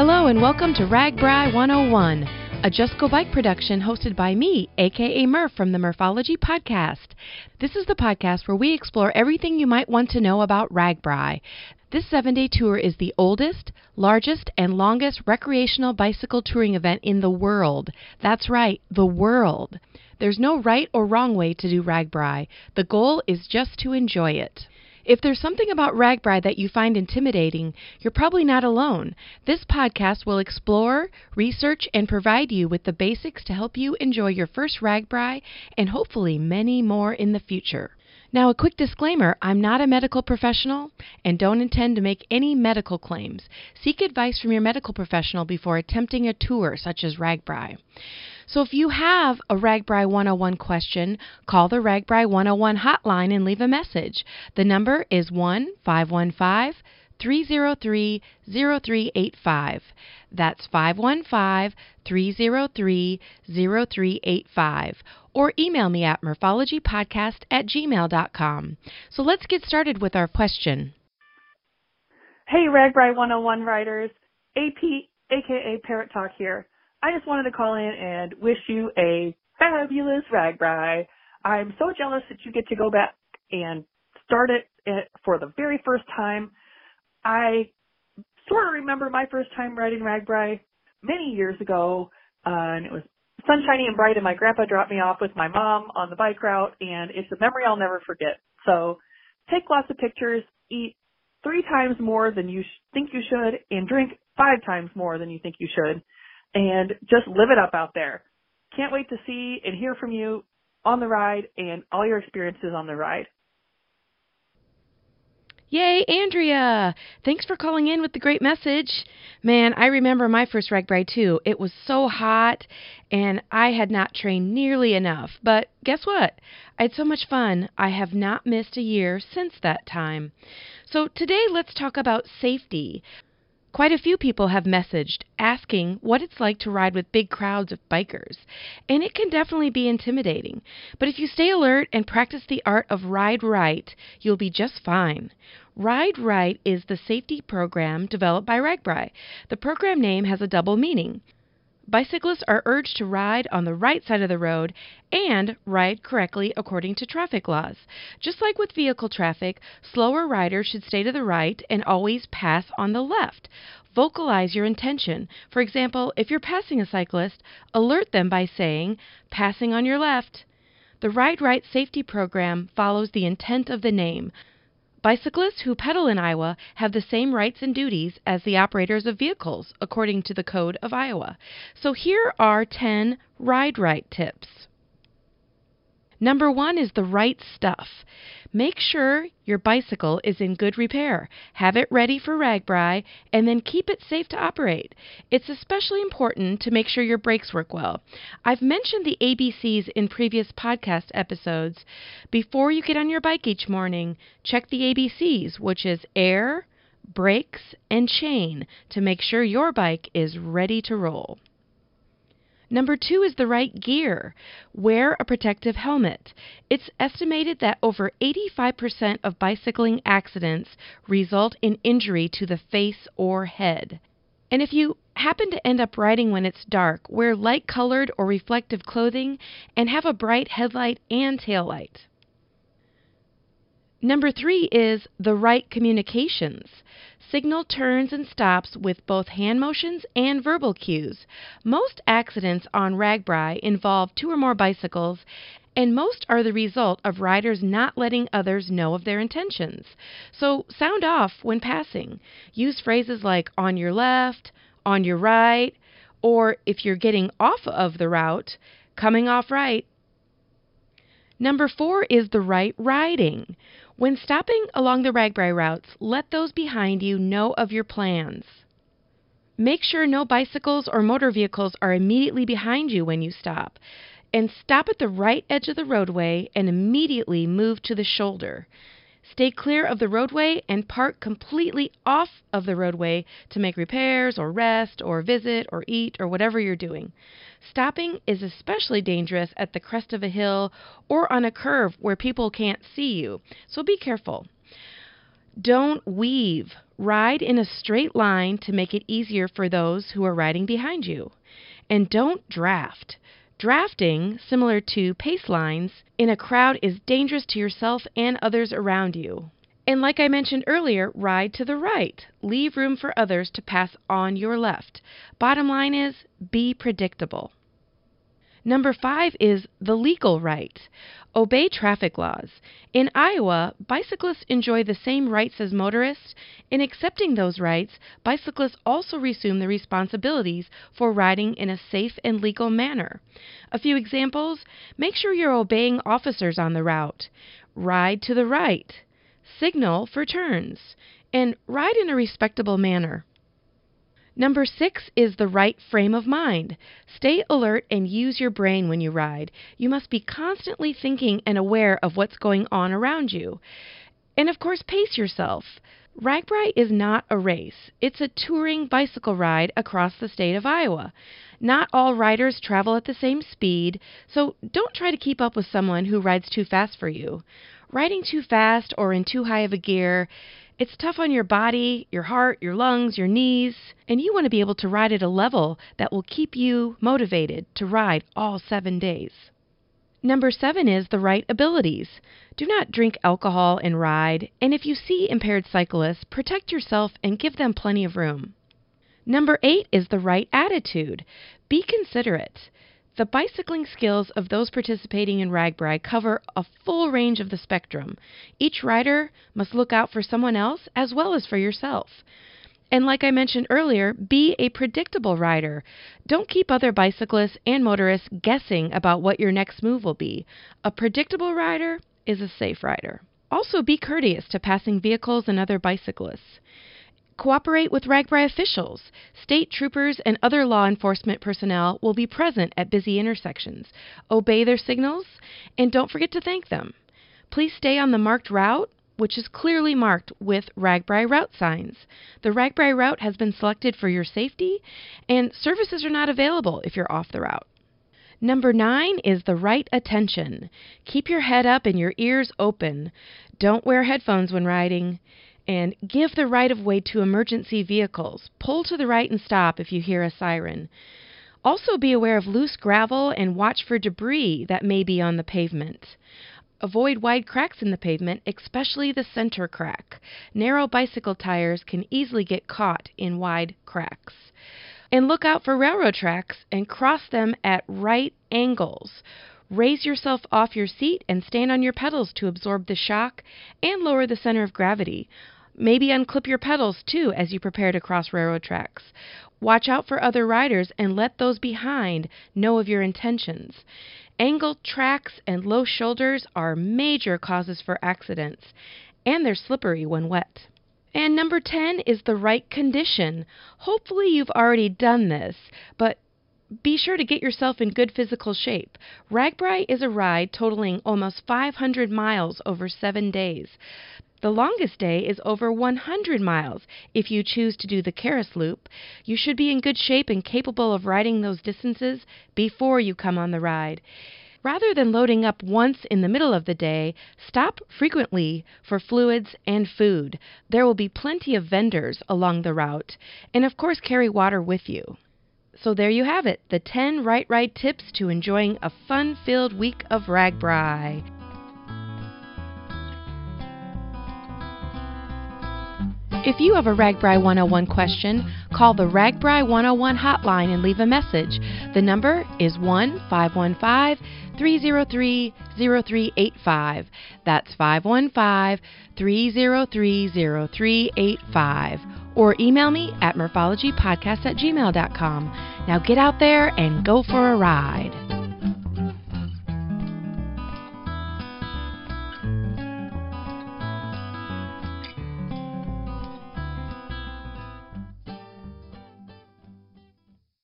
and welcome to RAGBRAI 101, a Just Go Bike production hosted by me, aka Murph from the Murphology Podcast. This is the podcast where we explore everything you might want to know about RAGBRAI. This seven day tour is the oldest, largest, and longest recreational bicycle touring event in the world. That's right, the world. There's no right or wrong way to do RAGBRAI. The goal is just to enjoy it. If there's something about RAGBRAI that you find intimidating, you're probably not alone. This podcast will explore, research, and provide you with the basics to help you enjoy your first RAGBRAI and hopefully many more in the future. Now, a quick disclaimer I'm not a medical professional and don't intend to make any medical claims. Seek advice from your medical professional before attempting a tour such as RAGBRAI. So if you have a RAGBRAI 101 question, call the RAGBRAI 101 hotline and leave a message. The number is 1 515 303 0385. That's 515 303 0385. Or email me at murphologypodcast at gmail.com. So let's get started with our question. Hey, RAGBRAI 101 writers. AP, aka Parrot Talk here. I just wanted to call in and wish you a fabulous RAGBRAI. I'm so jealous that you get to go back and start it for the very first time. I sort of remember my first time riding RAGBRAI many years ago, uh, and it was sunshiny and bright, and my grandpa dropped me off with my mom on the bike route, and it's a memory I'll never forget. So take lots of pictures, eat three times more than you sh- think you should, and drink five times more than you think you should and just live it up out there. Can't wait to see and hear from you on the ride and all your experiences on the ride. Yay, Andrea! Thanks for calling in with the great message. Man, I remember my first RAGBRAI too. It was so hot and I had not trained nearly enough. But guess what? I had so much fun. I have not missed a year since that time. So today let's talk about safety. Quite a few people have messaged asking what it's like to ride with big crowds of bikers, and it can definitely be intimidating. But if you stay alert and practice the art of Ride Right, you'll be just fine. Ride Right is the safety program developed by RAGBRAI. The program name has a double meaning. Bicyclists are urged to ride on the right side of the road and ride correctly according to traffic laws. Just like with vehicle traffic, slower riders should stay to the right and always pass on the left. Vocalize your intention. For example, if you're passing a cyclist, alert them by saying, passing on your left. The Ride Right safety program follows the intent of the name. Bicyclists who pedal in Iowa have the same rights and duties as the operators of vehicles, according to the Code of Iowa. So here are 10 Ride Right tips. Number one is the right stuff. Make sure your bicycle is in good repair. Have it ready for RAGBRAI and then keep it safe to operate. It's especially important to make sure your brakes work well. I've mentioned the ABCs in previous podcast episodes. Before you get on your bike each morning, check the ABCs, which is air, brakes, and chain to make sure your bike is ready to roll. Number two is the right gear. Wear a protective helmet. It's estimated that over 85% of bicycling accidents result in injury to the face or head. And if you happen to end up riding when it's dark, wear light colored or reflective clothing and have a bright headlight and tail light. Number three is the right communications. Signal turns and stops with both hand motions and verbal cues. Most accidents on RAGBRAI involve two or more bicycles, and most are the result of riders not letting others know of their intentions. So sound off when passing. Use phrases like on your left, on your right, or if you're getting off of the route, coming off right. Number four is the right riding. When stopping along the RAGBRAI routes, let those behind you know of your plans. Make sure no bicycles or motor vehicles are immediately behind you when you stop. And stop at the right edge of the roadway and immediately move to the shoulder. Stay clear of the roadway and park completely off of the roadway to make repairs or rest or visit or eat or whatever you're doing. Stopping is especially dangerous at the crest of a hill or on a curve where people can't see you, so be careful. Don't weave. Ride in a straight line to make it easier for those who are riding behind you. And don't draft. Drafting, similar to pace lines, in a crowd is dangerous to yourself and others around you. And like I mentioned earlier, ride to the right. Leave room for others to pass on your left. Bottom line is be predictable. Number five is the legal right. Obey traffic laws. In Iowa, bicyclists enjoy the same rights as motorists. In accepting those rights, bicyclists also resume the responsibilities for riding in a safe and legal manner. A few examples make sure you're obeying officers on the route, ride to the right signal for turns, and ride in a respectable manner. Number six is the right frame of mind. Stay alert and use your brain when you ride. You must be constantly thinking and aware of what's going on around you. And of course, pace yourself. RAGBRAI is not a race. It's a touring bicycle ride across the state of Iowa. Not all riders travel at the same speed, so don't try to keep up with someone who rides too fast for you. Riding too fast or in too high of a gear, it's tough on your body, your heart, your lungs, your knees, and you want to be able to ride at a level that will keep you motivated to ride all seven days. Number seven is the right abilities. Do not drink alcohol and ride, and if you see impaired cyclists, protect yourself and give them plenty of room. Number eight is the right attitude. Be considerate. The bicycling skills of those participating in RAGBRAI cover a full range of the spectrum. Each rider must look out for someone else as well as for yourself. And like I mentioned earlier, be a predictable rider. Don't keep other bicyclists and motorists guessing about what your next move will be. A predictable rider is a safe rider. Also, be courteous to passing vehicles and other bicyclists. Cooperate with RAGBRAI officials. State troopers and other law enforcement personnel will be present at busy intersections. Obey their signals and don't forget to thank them. Please stay on the marked route, which is clearly marked with RAGBRAI route signs. The RAGBRAI route has been selected for your safety, and services are not available if you're off the route. Number nine is the right attention. Keep your head up and your ears open. Don't wear headphones when riding and give the right of way to emergency vehicles. Pull to the right and stop if you hear a siren. Also, be aware of loose gravel and watch for debris that may be on the pavement. Avoid wide cracks in the pavement, especially the center crack. Narrow bicycle tires can easily get caught in wide cracks. And look out for railroad tracks and cross them at right angles. Raise yourself off your seat and stand on your pedals to absorb the shock and lower the center of gravity. Maybe unclip your pedals too as you prepare to cross railroad tracks. Watch out for other riders and let those behind know of your intentions. Angled tracks and low shoulders are major causes for accidents, and they're slippery when wet. And number 10 is the right condition. Hopefully, you've already done this, but be sure to get yourself in good physical shape. RAGBRAI is a ride totaling almost 500 miles over seven days. The longest day is over 100 miles. If you choose to do the Karras Loop, you should be in good shape and capable of riding those distances before you come on the ride. Rather than loading up once in the middle of the day, stop frequently for fluids and food. There will be plenty of vendors along the route, and of course, carry water with you. So there you have it the 10 right ride tips to enjoying a fun filled week of RAGBRAI. If you have a RAGBRAI 101 question, call the RAGBRAI 101 hotline and leave a message. The number is 1 515 303 0385. That's 515 303 0385. Or email me at murphologypodcast at gmail.com. Now get out there and go for a ride.